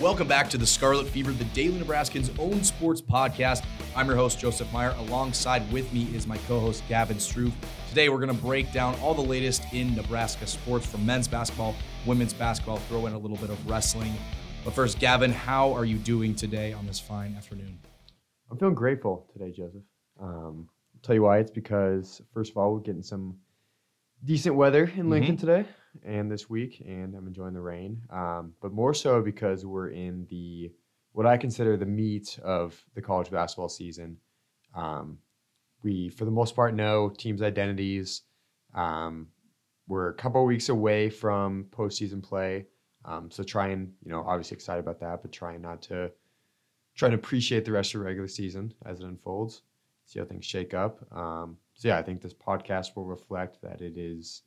Welcome back to the Scarlet Fever, the Daily Nebraskan's own sports podcast. I'm your host, Joseph Meyer. Alongside with me is my co host, Gavin Struve. Today, we're going to break down all the latest in Nebraska sports from men's basketball, women's basketball, throw in a little bit of wrestling. But first, Gavin, how are you doing today on this fine afternoon? I'm feeling grateful today, Joseph. Um, I'll tell you why. It's because, first of all, we're getting some decent weather in Lincoln Mhm. today and this week, and I'm enjoying the rain. Um, but more so because we're in the what I consider the meat of the college basketball season. Um, we, for the most part, know teams' identities. Um, we're a couple weeks away from postseason play, um, so trying, you know, obviously excited about that, but trying not to trying to appreciate the rest of the regular season as it unfolds, see how things shake up. Um, so yeah, I think this podcast will reflect that it is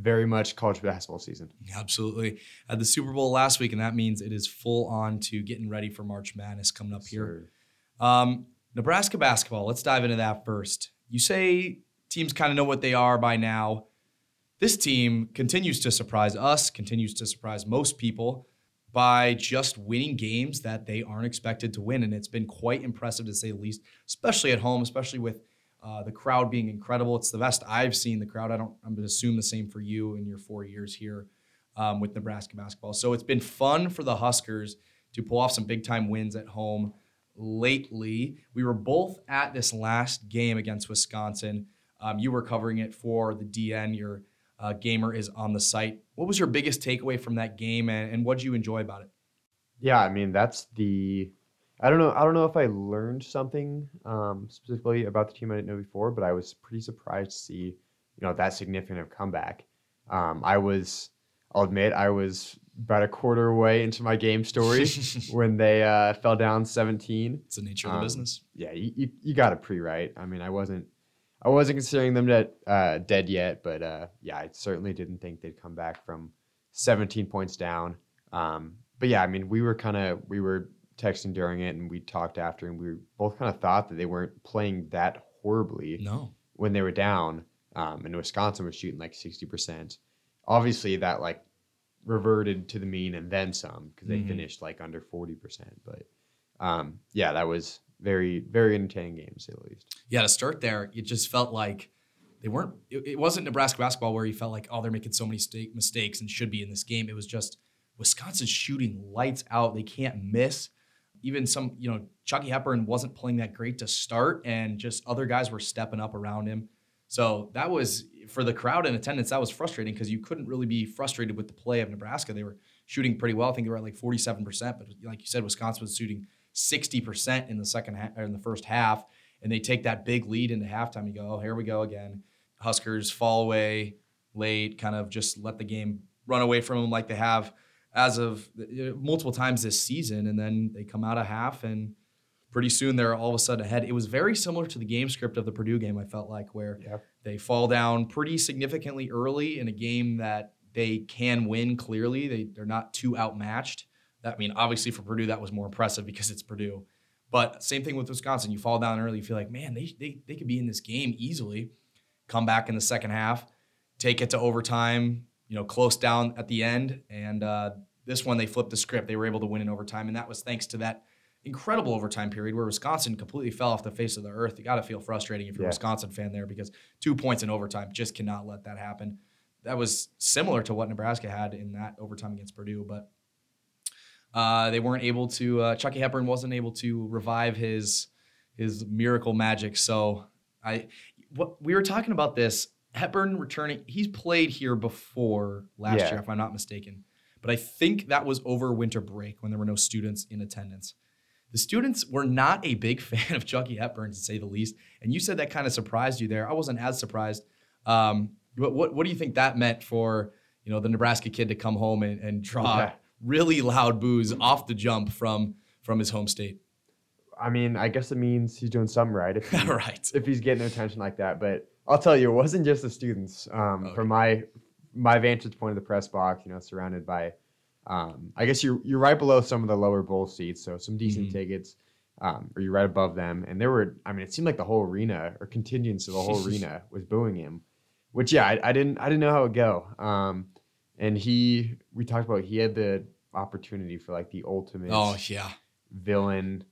very much college basketball season. Absolutely. At the Super Bowl last week, and that means it is full on to getting ready for March Madness coming up here. Um, Nebraska basketball. Let's dive into that first. You say teams kind of know what they are by now. This team continues to surprise us, continues to surprise most people by just winning games that they aren't expected to win. And it's been quite impressive to say the least, especially at home, especially with uh, the crowd being incredible. It's the best I've seen the crowd. I don't, I'm going to assume the same for you in your four years here um, with Nebraska basketball. So it's been fun for the Huskers to pull off some big time wins at home lately. We were both at this last game against Wisconsin. Um, you were covering it for the DN. Your uh, gamer is on the site. What was your biggest takeaway from that game, and, and what did you enjoy about it? Yeah, I mean that's the. I don't know. I don't know if I learned something um, specifically about the team I didn't know before, but I was pretty surprised to see, you know, that significant of comeback. Um, I was, I'll admit, I was about a quarter away into my game story when they uh, fell down 17. It's the nature of the Um, business. yeah, you, you, you got it pre-right. I mean, I wasn't I wasn't considering them dead, uh, dead yet, but uh, yeah, I certainly didn't think they'd come back from 17 points down. Um, but yeah, I mean, we were kind of we were texting during it, and we talked after, and we both kind of thought that they weren't playing that horribly No. when they were down. Um, and Wisconsin was shooting like 60%. Obviously, that like reverted to the mean and then some because they Mhm. finished like under 40%. But um, yeah, that was very, very entertaining game to say the least. Yeah, to start there, it just felt like they weren't. It, it wasn't Nebraska basketball where you felt like, oh, they're making so many sta- mistakes and should be in this game. It was just Wisconsin's shooting lights out. They can't miss. Even some, you know, Chucky Hepburn wasn't playing that great to start, and just other guys were stepping up around him. So that was for the crowd in attendance. That was frustrating because you couldn't really be frustrated with the play of Nebraska. They were shooting pretty well. I think they were at like forty-seven percent, but like you said, Wisconsin was shooting sixty percent in the second half or in the first half, and they take that big lead into halftime. You go, oh, here we go again. Huskers fall away late, kind of just let the game run away from them like they have as of multiple times this season, and then they come out of half and pretty soon they're all of a sudden ahead. It was very similar to the game script of the Purdue game. I felt like where Yeah. they fall down pretty significantly early in a game that they can win clearly. They they're not too outmatched. That I mean, obviously for Purdue that was more impressive because it's Purdue. But same thing with Wisconsin. You fall down early, you feel like, man, they they they could be in this game easily. Come back in the second half, take it to overtime, you know, close down at the end. And uh, this one they flipped the script. They were able to win in overtime, and that was thanks to that incredible overtime period where Wisconsin completely fell off the face of the earth. You got to feel frustrating if you're a Wisconsin fan there because two points in overtime just cannot let that happen. That was similar to what Nebraska had in that overtime against Purdue, but uh, they weren't able to. Uh, Chucky Hepburn wasn't able to revive his his miracle magic. So I, what we were talking about this Hepburn returning. He's played here before last Yeah. year, if I'm not mistaken. But I think that was over winter break when there were no students in attendance. The students were not a big fan of Chucky Hepburn, to say the least. And you said that kind of surprised you there. I wasn't as surprised. Um, what, what, what do you think that meant for you know the Nebraska kid to come home and, and draw Yeah. really loud boos off the jump from from his home state? I mean, I guess it means he's doing something right if, he- right. if he's getting attention like that. But I'll tell you, it wasn't just the students. Um, Okay. From my my vantage point of the press box, you know, surrounded by, um, I guess you're you're right below some of the lower bowl seats, so some decent Mhm. tickets, um, or you're right above them. And there were, I mean, it seemed like the whole arena or contingents of the whole arena was booing him, which yeah, I, I didn't I didn't know how it would go. Um, and he, we talked about he had the opportunity for like the ultimate Oh yeah, villain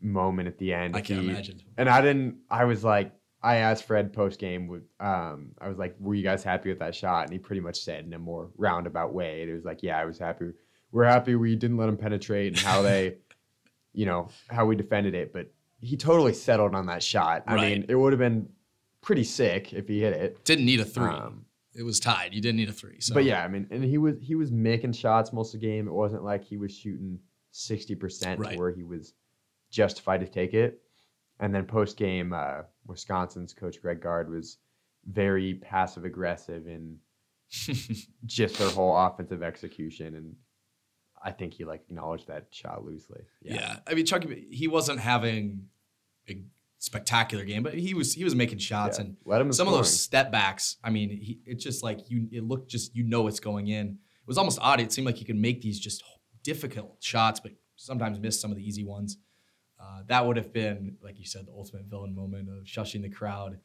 moment at the end. I can't He- imagine. And I didn't. I was like, I asked Fred post game. With um, I was like, "Were you guys happy with that shot?" And he pretty much said in a more roundabout way. It was like, "Yeah, I was happy. We're happy we didn't let him penetrate and how they, you know, how we defended it." But he totally settled on that shot. I Right. mean, it would have been pretty sick if he hit it. Didn't need a three. Um, it was tied. You didn't need a three. So. But yeah, I mean, and he was he was making shots most of the game. It wasn't like he was shooting sixty percent Right. to where he was justified to take it. And then post game, uh, Wisconsin's coach Greg Gard was very passive aggressive in just their whole offensive execution, and I think he like acknowledged that shot loosely. yeah. I mean, Chucky, he wasn't having a spectacular game, but he was he was making shots Yeah. and let him some of those step backs. I mean, he, it's just like you. It looked just you know it's going in. It was almost odd. It seemed like he could make these just difficult shots, but sometimes miss some of the easy ones. Uh, that would have been, like you said, the ultimate villain moment of shushing the crowd.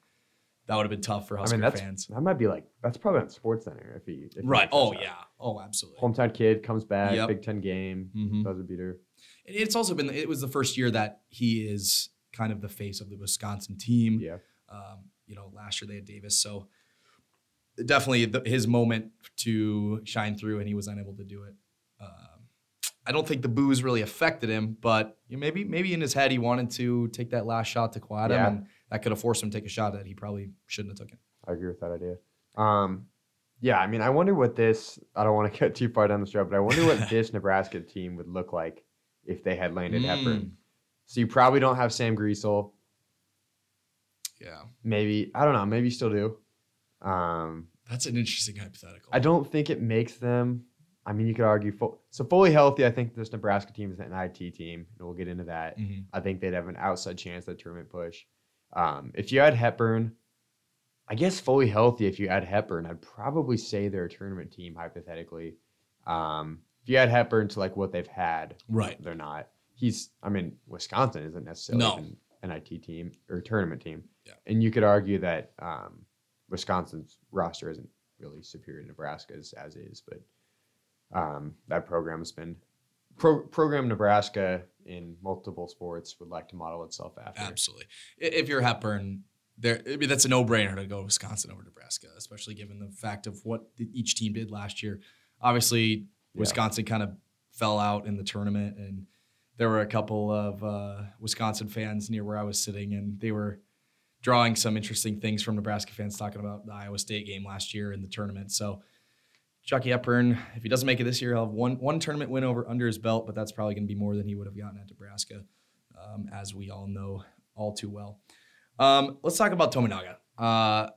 That would have been tough for I Husker mean, that's fans. that might be like that's probably on Sports Center if he if Right. that Oh yeah. Oh, absolutely. hometown kid comes back, Yep. Big Ten game, Mhm. buzzer beater. It's also been. It was the first year that he is kind of the face of the Wisconsin team. Yeah. Um, you know, last year they had Davis, so definitely the, his moment to shine through, and he was unable to do it. Um, I don't think the booze really affected him, but you know, maybe maybe in his head he wanted to take that last shot to quiet Yeah. him, and that could have forced him to take a shot that he probably shouldn't have taken. I agree with that idea. Um, yeah, I mean, I wonder what this. I don't want to get too far down the road, but I wonder what this Nebraska team would look like if they had landed Mm. Hepburn. So you probably don't have Sam Griesel. Yeah, Maybe I don't know. Maybe you still do. Um, that's an interesting hypothetical. I don't think it makes them. I mean, you could argue full, so fully healthy. I think this Nebraska team is an NIT team, and we'll get into that. Mhm. I think they'd have an outside chance at tournament push. Um, if you had Hepburn, I guess fully healthy. If you had Hepburn, I'd probably say they're a tournament team hypothetically. Um, if you had Hepburn to like what they've had, Right. they're not. He's, I mean, Wisconsin isn't necessarily No. an NIT team or tournament team, Yeah. and you could argue that um, Wisconsin's roster isn't really superior to Nebraska's as is, but um, that program has been pro- program Nebraska in multiple sports would like to model itself after. Absolutely. If you're Hepburn, there I mean, that's a no-brainer to go Wisconsin over Nebraska, especially given the fact of what each team did last year. Obviously, Yeah. Wisconsin kind of fell out in the tournament, and there were a couple of uh, Wisconsin fans near where I was sitting, and they were drawing some interesting things from Nebraska fans talking about the Iowa State game last year in the tournament. So. Chucky Hepburn, if he doesn't make it this year, he'll have one one tournament win over under his belt, but that's probably going to be more than he would have gotten at Nebraska, um, as we all know all too well. Um, let's talk about Tominaga. Uh,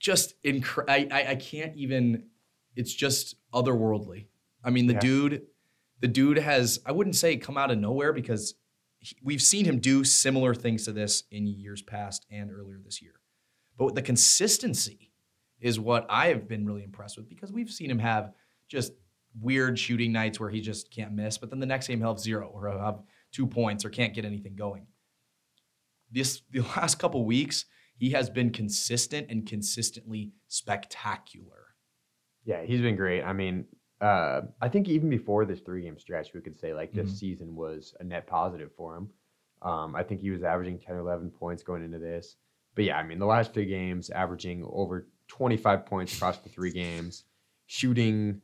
just incre- I, I I can't even. It's just otherworldly. I mean, the Yeah. dude, the dude has. I wouldn't say come out of nowhere because he- we've seen him do similar things to this in years past and earlier this year. But the consistency is what I have been really impressed with because we've seen him have just weird shooting nights where he just can't miss, but then the next game he'll have zero or he'll have two points or can't get anything going. This the last couple weeks, he has been consistent and consistently spectacular. Yeah, he's been great. I mean, uh, I think even before this three game stretch, we could say like this Mhm. season was a net positive for him. Um, I think he was averaging 10 or 11 points going into this. But yeah, I mean, the last three games, averaging over 25 points across the three games, shooting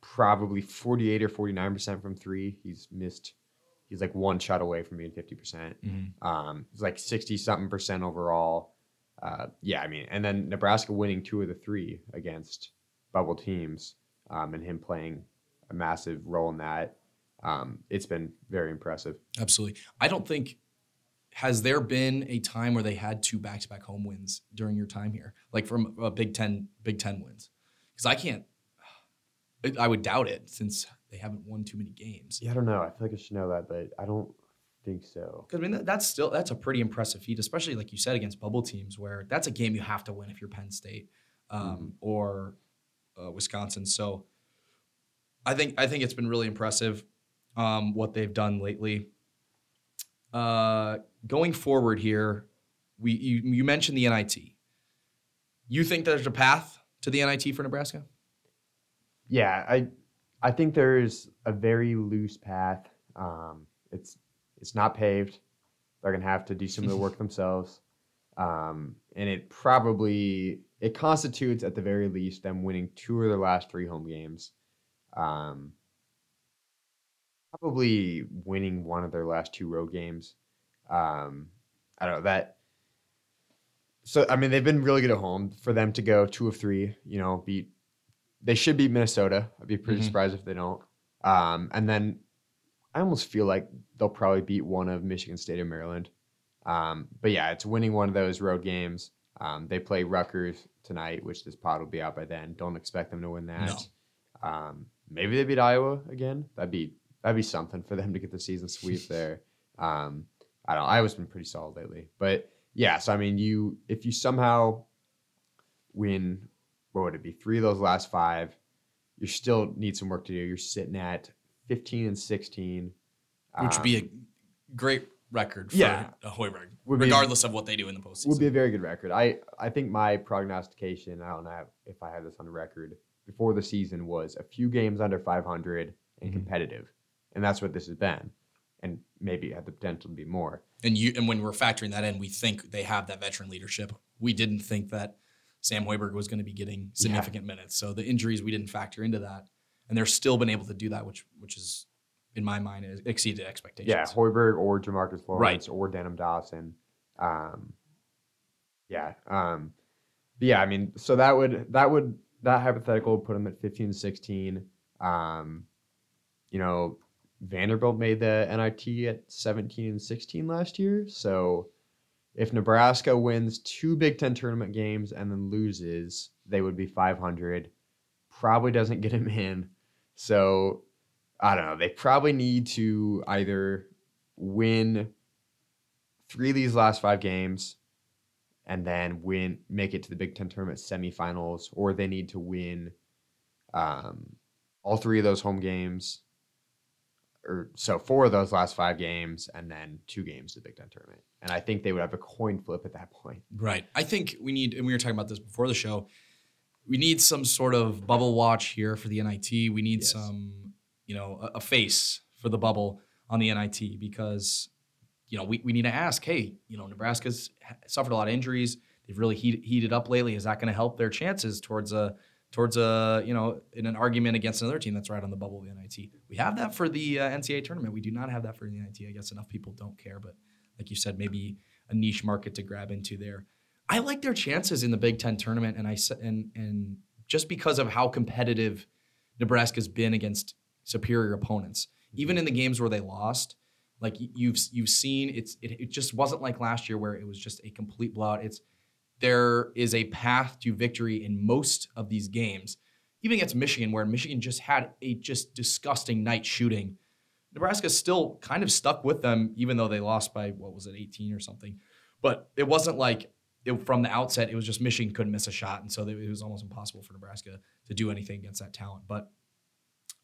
probably 48 or 49% from three. He's missed, he's like one shot away from being 50%. Um, it's like 60 something percent overall. Uh, yeah, I mean, and then Nebraska winning two of the three against bubble teams um, and him playing a massive role in that. Um, it's been very impressive. Absolutely. I don't think has there been a time where they had two back-to-back home wins during your time here, like from uh, Big Ten Big Ten wins? Because I can't. I- would doubt it since they haven't won too many games. Yeah, I don't know. I feel like I should know that, but I don't think so. Because I mean, that's still that's a pretty impressive feat, especially like you said against bubble teams, where that's a game you have to win if you're Penn State um, or uh, Wisconsin. So I think I think it's been really impressive um, what they've done lately. Uh, going forward here, we you, you mentioned the NIT. You think there's a path to the NIT for Nebraska? Yeah, I I think there's a very loose path. Um, it's it's not paved. They're gonna have to do some of the work themselves, um, and it probably it constitutes at the very least them winning two of their last three home games. Um, probably winning one of their last two road games. Um, I don't know that. So I mean, they've been really good at home. For them to go two of three, you know, beat they should beat Minnesota. I'd be pretty Mhm. surprised if they don't. Um, and then I almost feel like they'll probably beat one of Michigan State or Maryland. Um, but yeah, it's winning one of those road games. Um, they play Rutgers tonight, which this pod will be out by then. Don't expect them to win that. Um, maybe they beat Iowa again. That'd be that'd be something for them to get the season sweep there. Um, I don't. know. Iowa's been pretty solid lately, but yeah. So I mean, you if you somehow win, what would it be? Three of those last five, you still need some work to do. You're sitting at fifteen and sixteen, which would be Um, a great record for yeah. a Hoiberg, Would be- regardless of what they do in the postseason. would be a very good record. I I think my prognostication. I don't know if I have this on record before the season was a few games under 500 and Mhm. competitive, and that's what this has been, and maybe it had the potential to be more. and you and when we're factoring that in, we think they have that veteran leadership. We didn't think that Sam Hoiberg was going to be getting significant minutes. So the injuries we didn't factor into that, and they're still been able to do that, which which is in my mind is exceeded expectations. Yeah, Hoiberg or Jamarcus Lawrence Right. or Denim Dawson. Um, yeah. Um, yeah, I mean, so that would that would that hypothetical would put them at 15 16 Um, you know, Vanderbilt made the NIT at 17 and 16 last year. So if Nebraska wins two Big Ten tournament games and then loses, they would be 500. Probably doesn't get him in. So I don't know. They probably need to either win three of these last five games and then win, make it to the Big Ten tournament semifinals, or they need to win um, all three of those home games, or so four of those last five games, and then two games to the Big Ten tournament. And I think they would have a coin flip at that point. Right. I think we need, and we were talking about this before the show. We need some sort of bubble watch here for the NIT. We need Yes. some, you know, a, a face for the bubble on the NIT because, you know, we, we need to ask, hey, you know, Nebraska's suffered a lot of injuries. They've really heat, heated up lately. Is that going to help their chances towards a towards a you know in an argument against another team that's right on the bubble of the NIT? We have that for the uh, NCAA tournament. We do not have that for the NIT. I guess enough people don't care, but like you said, maybe a niche market to grab into there. I like their chances in the Big Ten tournament, and I and and just because of how competitive Nebraska's been against superior opponents, even in the games where they lost, like you've you've seen, it's it, it just wasn't like last year where it was just a complete blowout. It's there is a path to victory in most of these games, even against Michigan, where Michigan just had a just disgusting night shooting. Nebraska still kind of stuck with them, even though they lost by what was it, 18 or something. But it wasn't like it, from the outset, it was just Michigan couldn't miss a shot, and so it was almost impossible for Nebraska to do anything against that talent. But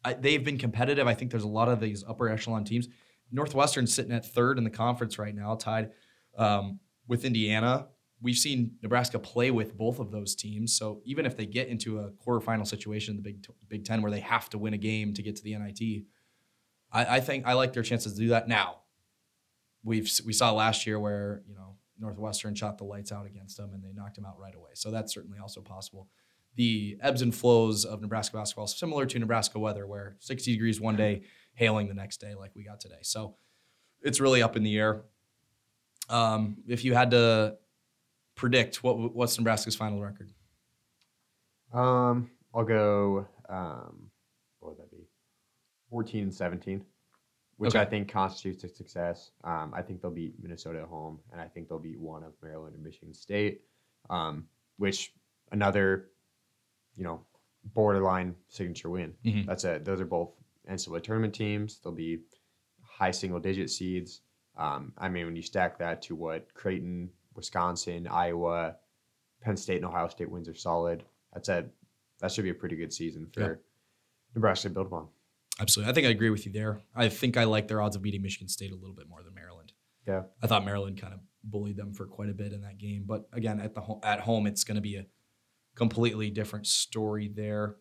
I, they've been competitive. I think there's a lot of these upper echelon teams. Northwestern's sitting at third in the conference right now, tied um, with Indiana. We've seen Nebraska play with both of those teams, so even if they get into a quarterfinal situation in the Big Big Ten where they have to win a game to get to the NIT, I, I think I like their chances to do that. Now, we've we saw last year where you know Northwestern shot the lights out against them and they knocked them out right away. So that's certainly also possible. The ebbs and flows of Nebraska basketball similar to Nebraska weather, where 60 degrees one day, hailing the next day, like we got today. So it's really up in the air. Um, if you had to predict what what's Nebraska's final record, Um, I'll go. Um, what would that be? Fourteen and seventeen, which Okay. I think constitutes a success. Um, I think they'll beat Minnesota at home, and I think they'll beat one of Maryland and Michigan State, um, which another, you know, borderline signature win. Mhm. That's a. Those are both NCAA tournament teams. They'll be high single digit seeds. Um, I mean, when you stack that to what Creighton, Wisconsin, Iowa, Penn State, and Ohio State wins are solid. That's a that should be a pretty good season for Yeah. Nebraska to build upon. absolutely, I think I agree with you there. I think I like their odds of beating Michigan State a little bit more than Maryland. Yeah. I thought Maryland kind of bullied them for quite a bit in that game, but again, at the ho- at home, it's going to be a completely different story there.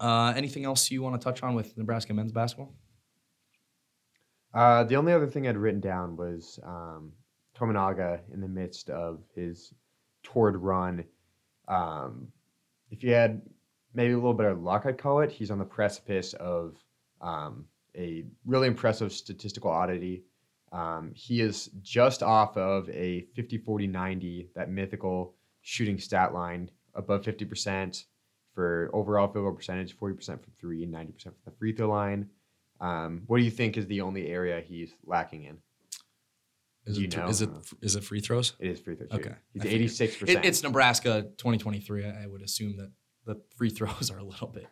Uh, anything else you want to touch on with Nebraska men's basketball? Uh, the only other thing I'd written down was um, Tominaga in the midst of his toward run. Um, if you had maybe a little bit of luck, I'd call it, he's on the precipice of um, a really impressive statistical oddity. Um, he is just off of a 50 40 90, that mythical shooting stat line, above 50% for overall field goal percentage, 40% from three, and 90% from the free throw line. Um, what do you think is the only area he's lacking in? Is Do it know? is it is it free throws? It is free throws. Okay, shooting. He's 86%. It's Nebraska 2023. I, I would assume that the free throws are a little bit.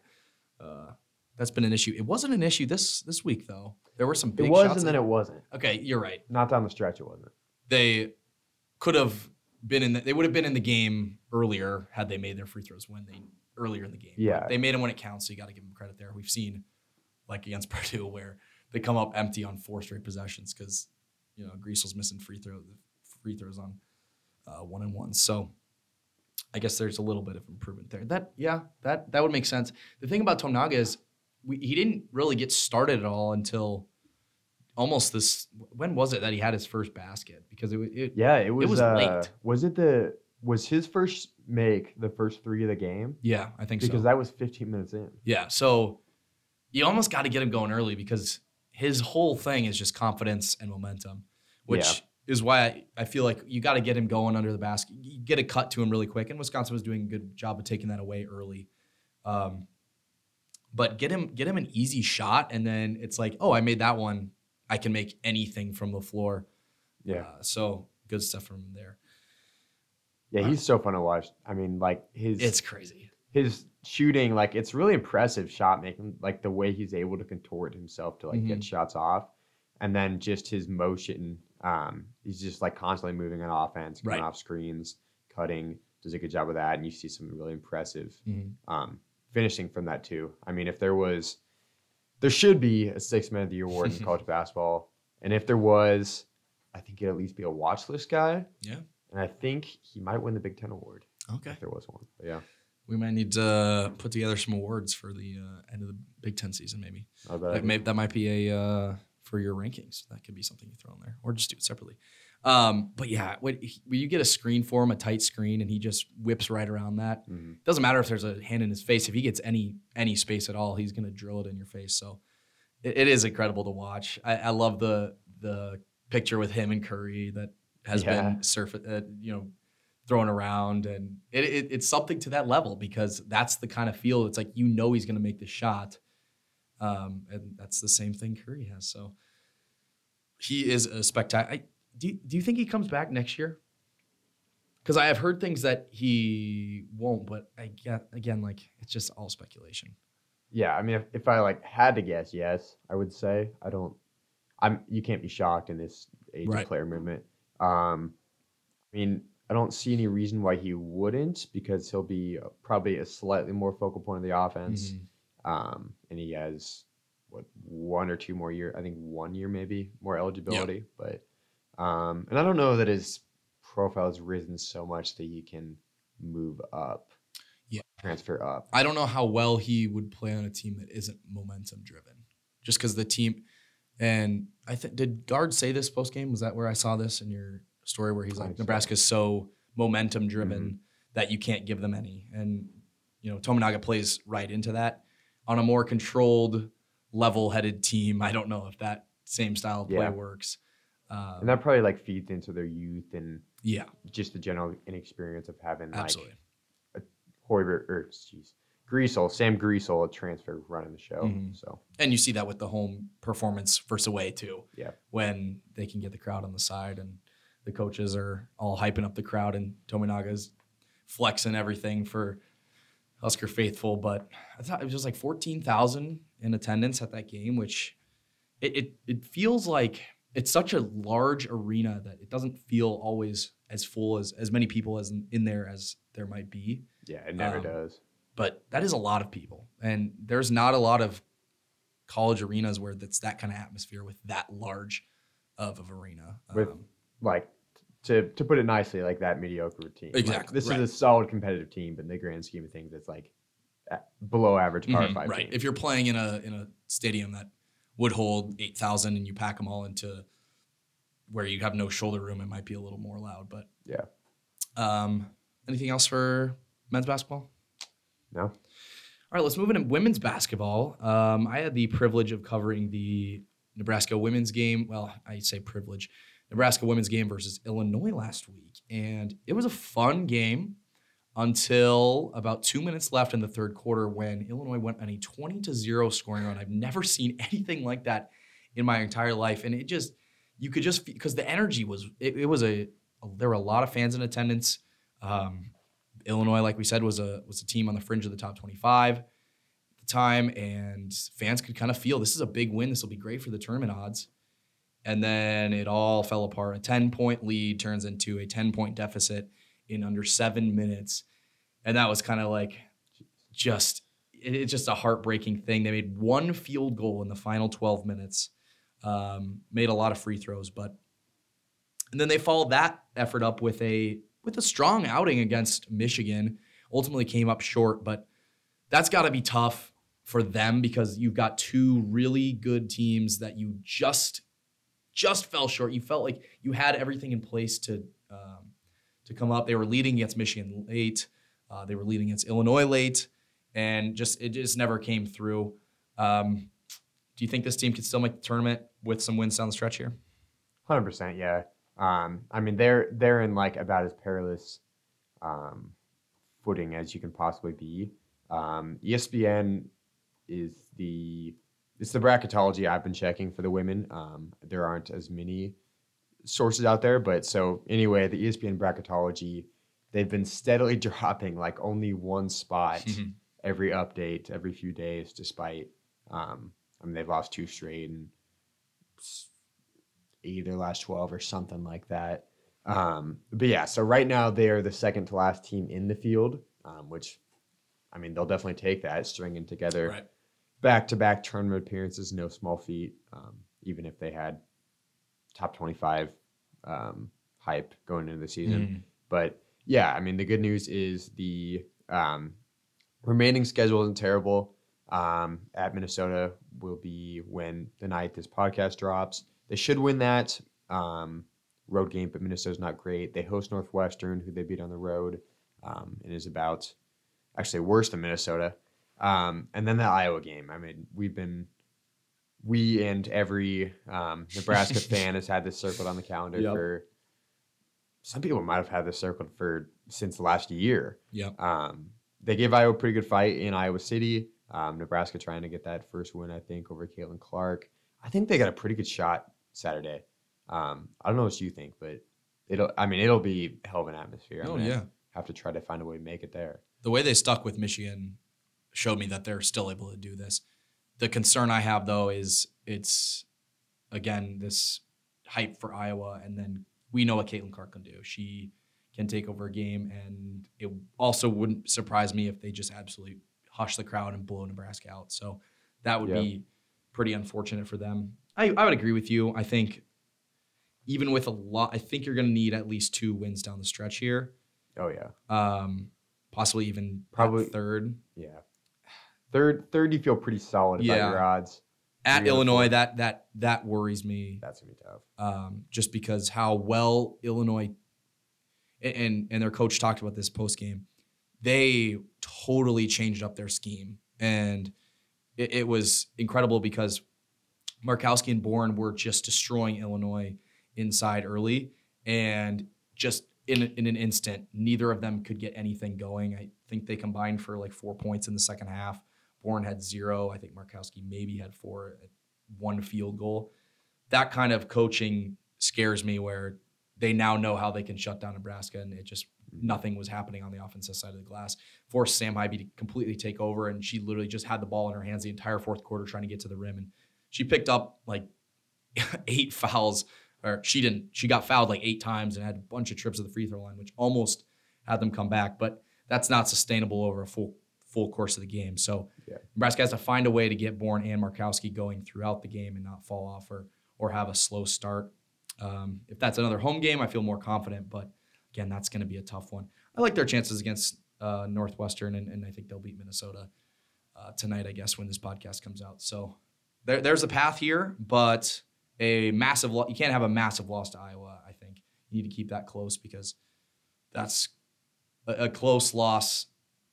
Uh, that's been an issue. It wasn't an issue this this week though. There were some big. it was, and then it wasn't. okay, you're right. Not down the stretch, it wasn't. They could have been in. The, they would have been in the game earlier had they made their free throws when they earlier in the game. Yeah. they made them when it counts. So you got to give them credit there. We've seen like against Purdue where they come up empty on four straight possessions because you know Griesel's missing free throw free throws on uh, one and one. So I guess there's a little bit of improvement there. That yeah, that that would make sense. The thing about Tominaga is we, he didn't really get started at all until almost this. When was it that he had his first basket? Because it, it Yeah, it was. was uh, late. Was it the? Was his first make the first three of the game? yeah, I think Because so. Because that was 15 minutes in. Yeah. So you almost got to get him going early because his whole thing is just confidence and momentum, which Yeah. is why I, I feel like you got to get him going under the basket. You get a cut to him really quick. And Wisconsin was doing a good job of taking that away early. Um, but get him get him an easy shot, and then it's like, oh, I made that one. I can make anything from the floor. Yeah, Uh, so good stuff from there. yeah, he's so fun to watch. I mean, like his It's crazy. his shooting, like it's really impressive shot making, like the way he's able to contort himself to like Mhm. get shots off, and then just his motion. Um, he's just like constantly moving on offense, going Right. off screens, cutting. Does a good job of that, and you see some really impressive Mhm. um, finishing from that too. I mean, if there was, there should be a six man of the year award in college basketball, and if there was, I think it'd at least be a watch list guy, Yeah. and I think he might win the Big Ten award Okay. if there was one. But yeah, We might need to put together some awards for the uh, end of the Big Ten season, maybe. I bet. That, may, that might be a uh, for your rankings. That could be something you throw in there, or just do it separately. Um, but yeah, when, when you get a screen for him, a tight screen, and he just whips right around that, Mhm. doesn't matter if there's a hand in his face. If he gets any any space at all, he's gonna drill it in your face. So it, it is incredible to watch. I, I love the the picture with him and Curry that has Yeah. been surf uh, you know thrown around, and it, it, it's something to that level because that's the kind of feel. It's like you know he's gonna make the shot, um, and that's the same thing Curry has. So he is a spectacular. Do you, do you think he comes back next year? Because I have heard things that he won't, but I get again, like it's just all speculation. Yeah, I mean, if, if I like had to guess, yes, I would say I don't. I'm. You can't be shocked in this age Right. of player movement. Um, I mean, I don't see any reason why he wouldn't because he'll be probably a slightly more focal point of the offense. Mhm. Um, and he has what one or two more year. I think one year maybe more eligibility. But um, and I don't know that his profile has risen so much that he can move up. Yeah. transfer up. I don't know how well he would play on a team that isn't momentum driven, just because the team. And I think did Gard say this post game? Was that where I saw this in your story where he's like. Nebraska's so momentum driven that you can't give them any, and you know Tominaga plays right into that on a more controlled, level-headed team. I don't know if that same style of play Yeah. works. Um, And that probably like feeds into their youth and yeah, just the general inexperience of having like absolutely. Hoiberg or jeez, Griesel, Sam Griesel, a transfer running the show. Mhm. So And you see that with the home performance versus away too. Yeah. When they can get the crowd on the side and the coaches are all hyping up the crowd and Tominaga's flexing everything for Husker faithful. But I thought it was just like 14,000 in attendance at that game, which it, it, it feels like it's such a large arena that it doesn't feel always as full as as many people as in, in there as there might be yeah, it never Um, does. but that is a lot of people and there's not a lot of college arenas where that's that kind of atmosphere with that large of of arena With- Um, Like to to put it nicely, like that mediocre team. Like, Exactly, this right. is a solid competitive team, but in the grand scheme of things, it's like below average Power Mhm, Five. right. team. If you're playing in a in a stadium that would hold eight thousand and you pack them all into where you have no shoulder room, it might be a little more loud. But Yeah. Um, anything else for men's basketball? No. All right, let's move into women's basketball. Um, I had the privilege of covering the Nebraska women's game. Well, I say privilege. Nebraska women's game versus Illinois last week. And it was a fun game until about two minutes left in the third quarter when Illinois went on a 20 to 0 scoring run. I've never seen anything like that in my entire life. And it just, you could just, because the energy was, it, it was a, there were a lot of fans in attendance. Um, Illinois, like we said, was a was a team on the fringe of the top 25 at the time, and fans could kind of feel this is a big win. This will be great for the tournament odds. And then it all fell apart. A 10 point lead turns into a 10 point deficit in under seven minutes. And that was kind of like just, it- it's just a heartbreaking thing. They made one field goal in the final 12 minutes, um, made a lot of free throws, but, and then they followed that effort up with a, with a strong outing against Michigan. Ultimately came up short, but that's got to be tough for them because you've got two really good teams that you just just fell short. You felt like you had everything in place to um, to come up. They were leading against Michigan late. Uh, they were leading against Illinois late, and just it just never came through. Um, do you think this team could still make the tournament with some wins down the stretch here? Hundred percent, yeah. Um, I mean, they're they're in like about as perilous um, footing as you can possibly be. Um, ESPN is the it's the bracketology I've been checking for the women. Um, there aren't as many sources out there, but so anyway, the ESPN bracketology they've been steadily dropping like only one spot every update every few days, despite um, I mean they've lost two straight and s- eight of their last twelve or something like that. Um, but yeah, so right now they are the second to last team in the field, um, which I mean they'll definitely take that stringing together Right. Back to back tournament appearances, no small feat. Um, even if they had top twenty five um, hype going into the season, Mhm. but yeah, I mean, the good news is the um, remaining schedule isn't terrible. Um, at Minnesota will be when the night this podcast drops. They should win that um, road game, but Minnesota's not great. They host Northwestern, who they beat on the road, um, and is about actually worse than Minnesota. Um, and then the Iowa game. I mean, we've been we and every um, Nebraska fan has had this circled on the calendar Yep. for. Some people might have had this circled for since last year. Yep. Um, they gave Iowa a pretty good fight in Iowa City. Um, Nebraska trying to get that first win, I think, over Caitlin Clark. I think they got a pretty good shot Saturday. Um, I don't know what you think, but it'll. I mean, it'll be hell of an atmosphere. I'm Oh yeah. have to try to find a way to make it there. the way they stuck with Michigan showed me that they're still able to do this. The concern I have though is it's again this hype for Iowa, and then we know what Caitlin Clark can do. She can take over a game, and it also wouldn't surprise me if they just absolutely hush the crowd and blow Nebraska out. So that would Yeah. be pretty unfortunate for them. I, I would agree with you. I think even with a lot, I think you're going to need at least two wins down the stretch here. Oh yeah, Um, possibly even Probably- third. yeah. Third, third, you feel pretty solid about your odds. at Three Illinois, that that that worries me, That's gonna be tough. um, just because how well Illinois and and, and their coach talked about this post game. They totally changed up their scheme, and it, it was incredible because Markowski and Bourne were just destroying Illinois inside early, and just in in an instant, neither of them could get anything going. I think they combined for like four points in the second half. Bourne had zero. I think Markowski maybe had four, one field goal. That kind of coaching scares me where they now know how they can shut down Nebraska and it just nothing was happening on the offensive side of the glass. Forced Sam Haiby to completely take over and she literally just had the ball in her hands the entire fourth quarter trying to get to the rim and she picked up like eight fouls or she didn't she got fouled like eight times and had a bunch of trips to the free throw line which almost had them come back but that's not sustainable over a full full course of the game so Yeah. Nebraska has to find a way to get Bourne and Markowski going throughout the game and not fall off or or have a slow start. Um, if that's another home game, I feel more confident. But again, that's going to be a tough one. I like their chances against uh, Northwestern, and, and I think they'll beat Minnesota uh, tonight. I guess when this podcast comes out. So there, there's a path here, but a massive. Lo- you can't have a massive loss to Iowa. I think you need to keep that close because that's a, a close loss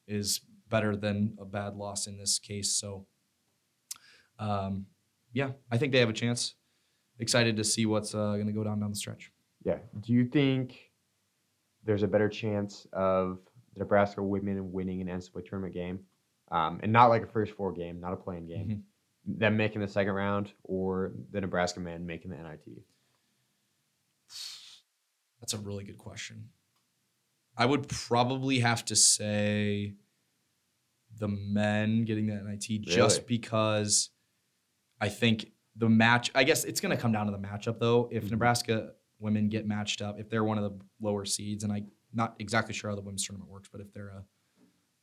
is better than a bad loss in this case. So, um, yeah, I think they have a chance. Excited to see what's uh, going to go down down the stretch. Yeah. Do you think there's a better chance of the Nebraska women winning an NCAA tournament game, um, and not like a first four game, not a play-in game, Mhm. them making the second round, or the Nebraska men making the NIT? That's a really good question. I would probably have to say the men getting the NIT just because I think the match, I guess it's going to come down to the matchup though. If Mhm. Nebraska women get matched up, if they're one of the lower seeds, and I'm not exactly sure how the women's tournament works, but if they're a,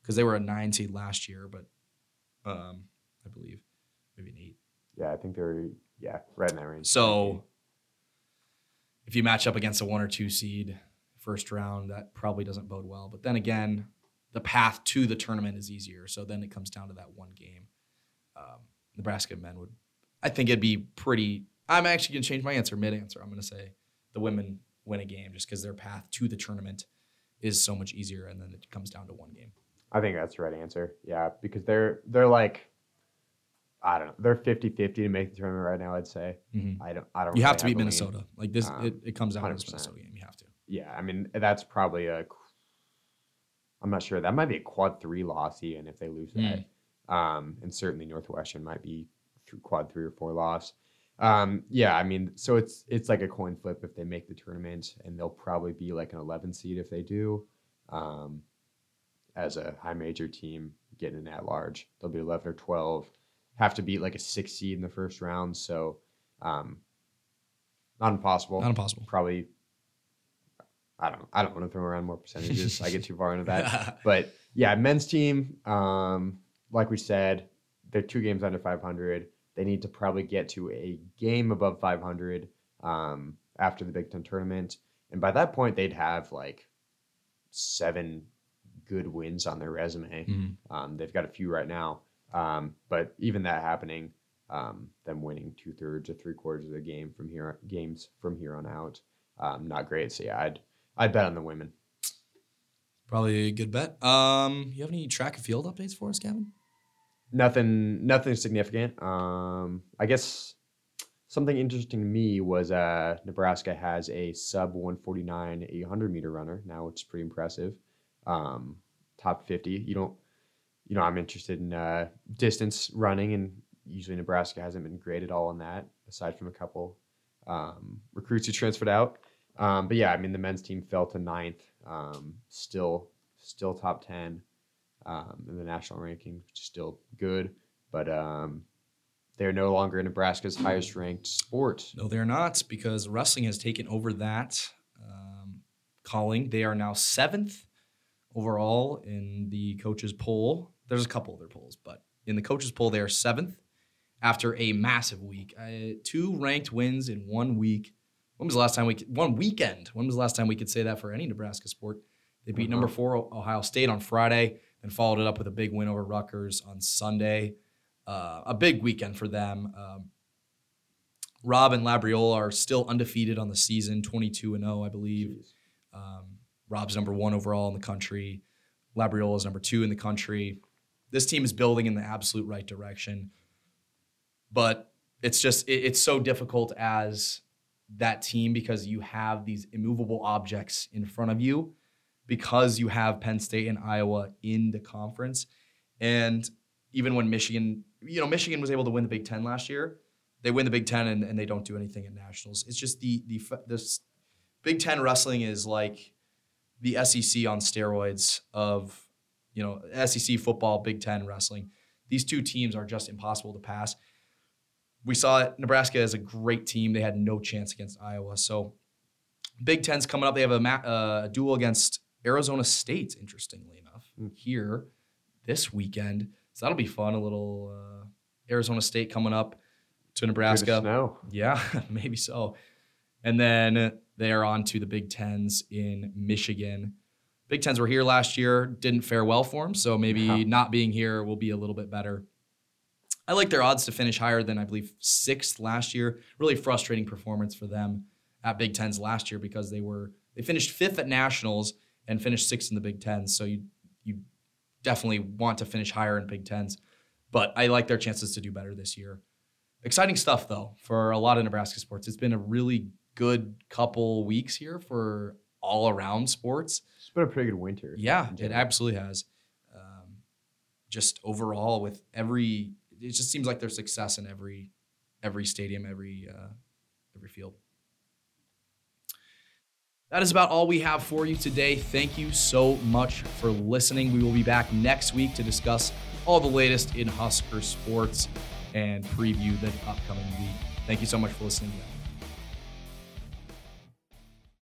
because they were a nine seed last year, but um, I believe maybe an eight. Yeah, I think they're yeah right in that range. So if you match up against a one or two seed first round, that probably doesn't bode well. But then again, the path to the tournament is easier. So then it comes down to that one game. Um, Nebraska men would, I think it'd be pretty. I'm actually going to change my answer mid answer. I'm going to say the women win a game just because their path to the tournament is so much easier. And then it comes down to one game. I think that's the right answer. Yeah, because they're they're like I don't know, they're 50-50 to make the tournament right now. I'd say Mhm. I don't I don't. You have to beat. Minnesota. Like this, Um, it, it comes down to this Minnesota game. You have to. Yeah, I mean that's probably a. I'm not sure. That might be a quad three loss even if they lose that. Um, and certainly Northwestern might be through quad three or four loss. Um, yeah, I mean, so it's it's like a coin flip if they make the tournament, and they'll probably be like an 11 seed if they do. Um, as a high major team getting an at large, they'll be 11 or 12. Have to beat like a six seed in the first round, so um, not impossible Not impossible. probably I don't I don't want to throw around more percentages. I get too far into that. But yeah, men's team, um, like we said, they're two games under 500. They need to probably get to a game above 500 um, after the Big Ten tournament, and by that point, they'd have like seven good wins on their resume. Mhm. Um, they've got a few right now, um, but even that happening, um, them winning two thirds or three quarters of the game from here games from here on out, um, not great. So yeah, I'd I'd bet on the women. Probably a good bet. Um, you have any track and field updates for us, Kevin? Nothing nothing significant. Um, I guess something interesting to me was uh, Nebraska has a sub 149 800 meter runner now, which is pretty impressive. Um, top 50. You don't, you know, I'm interested in uh, distance running, and usually Nebraska hasn't been great at all on that, aside from a couple um, recruits who transferred out. Um, but yeah, I mean, the men's team fell to ninth, um, still still top 10 um, in the national ranking, which is still good, but um, they're no longer Nebraska's highest ranked sport. No, they're not because wrestling has taken over that um, calling. They are now seventh overall in the coaches poll. There's a couple other polls, but in the coaches poll, they are seventh after a massive week. Uh, two ranked wins in one week. When was the last time we could, one weekend? When was the last time we could say that for any Nebraska sport? They beat number Uh-huh. four Ohio State on Friday, and followed it up with a big win over Rutgers on Sunday. Uh, a big weekend for them. Um, Robb and Labriola are still undefeated on the season, 22 and 0, I believe. Um, Robb's number one overall in the country. Labriola is number two in the country. This team is building in the absolute right direction, but it's just it- it's so difficult as that team because you have these immovable objects in front of you because you have Penn State and Iowa in the conference, and even when Michigan, you know, Michigan was able to win the Big Ten last year, they win the Big Ten and, and they don't do anything at nationals. It's just the the this Big Ten wrestling is like the SEC on steroids of you know SEC football, Big Ten wrestling. These two teams are just impossible to pass. We saw it. Nebraska is a great team. They had no chance against Iowa. So Big Ten's coming up. They have a, ma- uh, a duel against Arizona State. Interestingly enough, Hmm. here this weekend. So that'll be fun. A little uh, Arizona State coming up to Nebraska. snow. Yeah, maybe so. And then they are on to the Big Tens in Michigan. Big Tens were here last year, didn't fare well for them, so maybe Yeah. not being here will be a little bit better. I like their odds to finish higher than I believe sixth last year. Really frustrating performance for them at Big Tens last year because they were they finished fifth at nationals and finished sixth in the Big Tens. So you you definitely want to finish higher in Big Tens, but I like their chances to do better this year. Exciting stuff though for a lot of Nebraska sports. It's been a really good couple weeks here for all around sports. It's been a pretty good winter. Yeah, it absolutely has. Um, just overall, with every, it just seems like there's success in every, every stadium, every, uh, every field. That is about all we have for you today. Thank you so much for listening. We will be back next week to discuss all the latest in Husker sports and preview the upcoming week. Thank you so much for listening.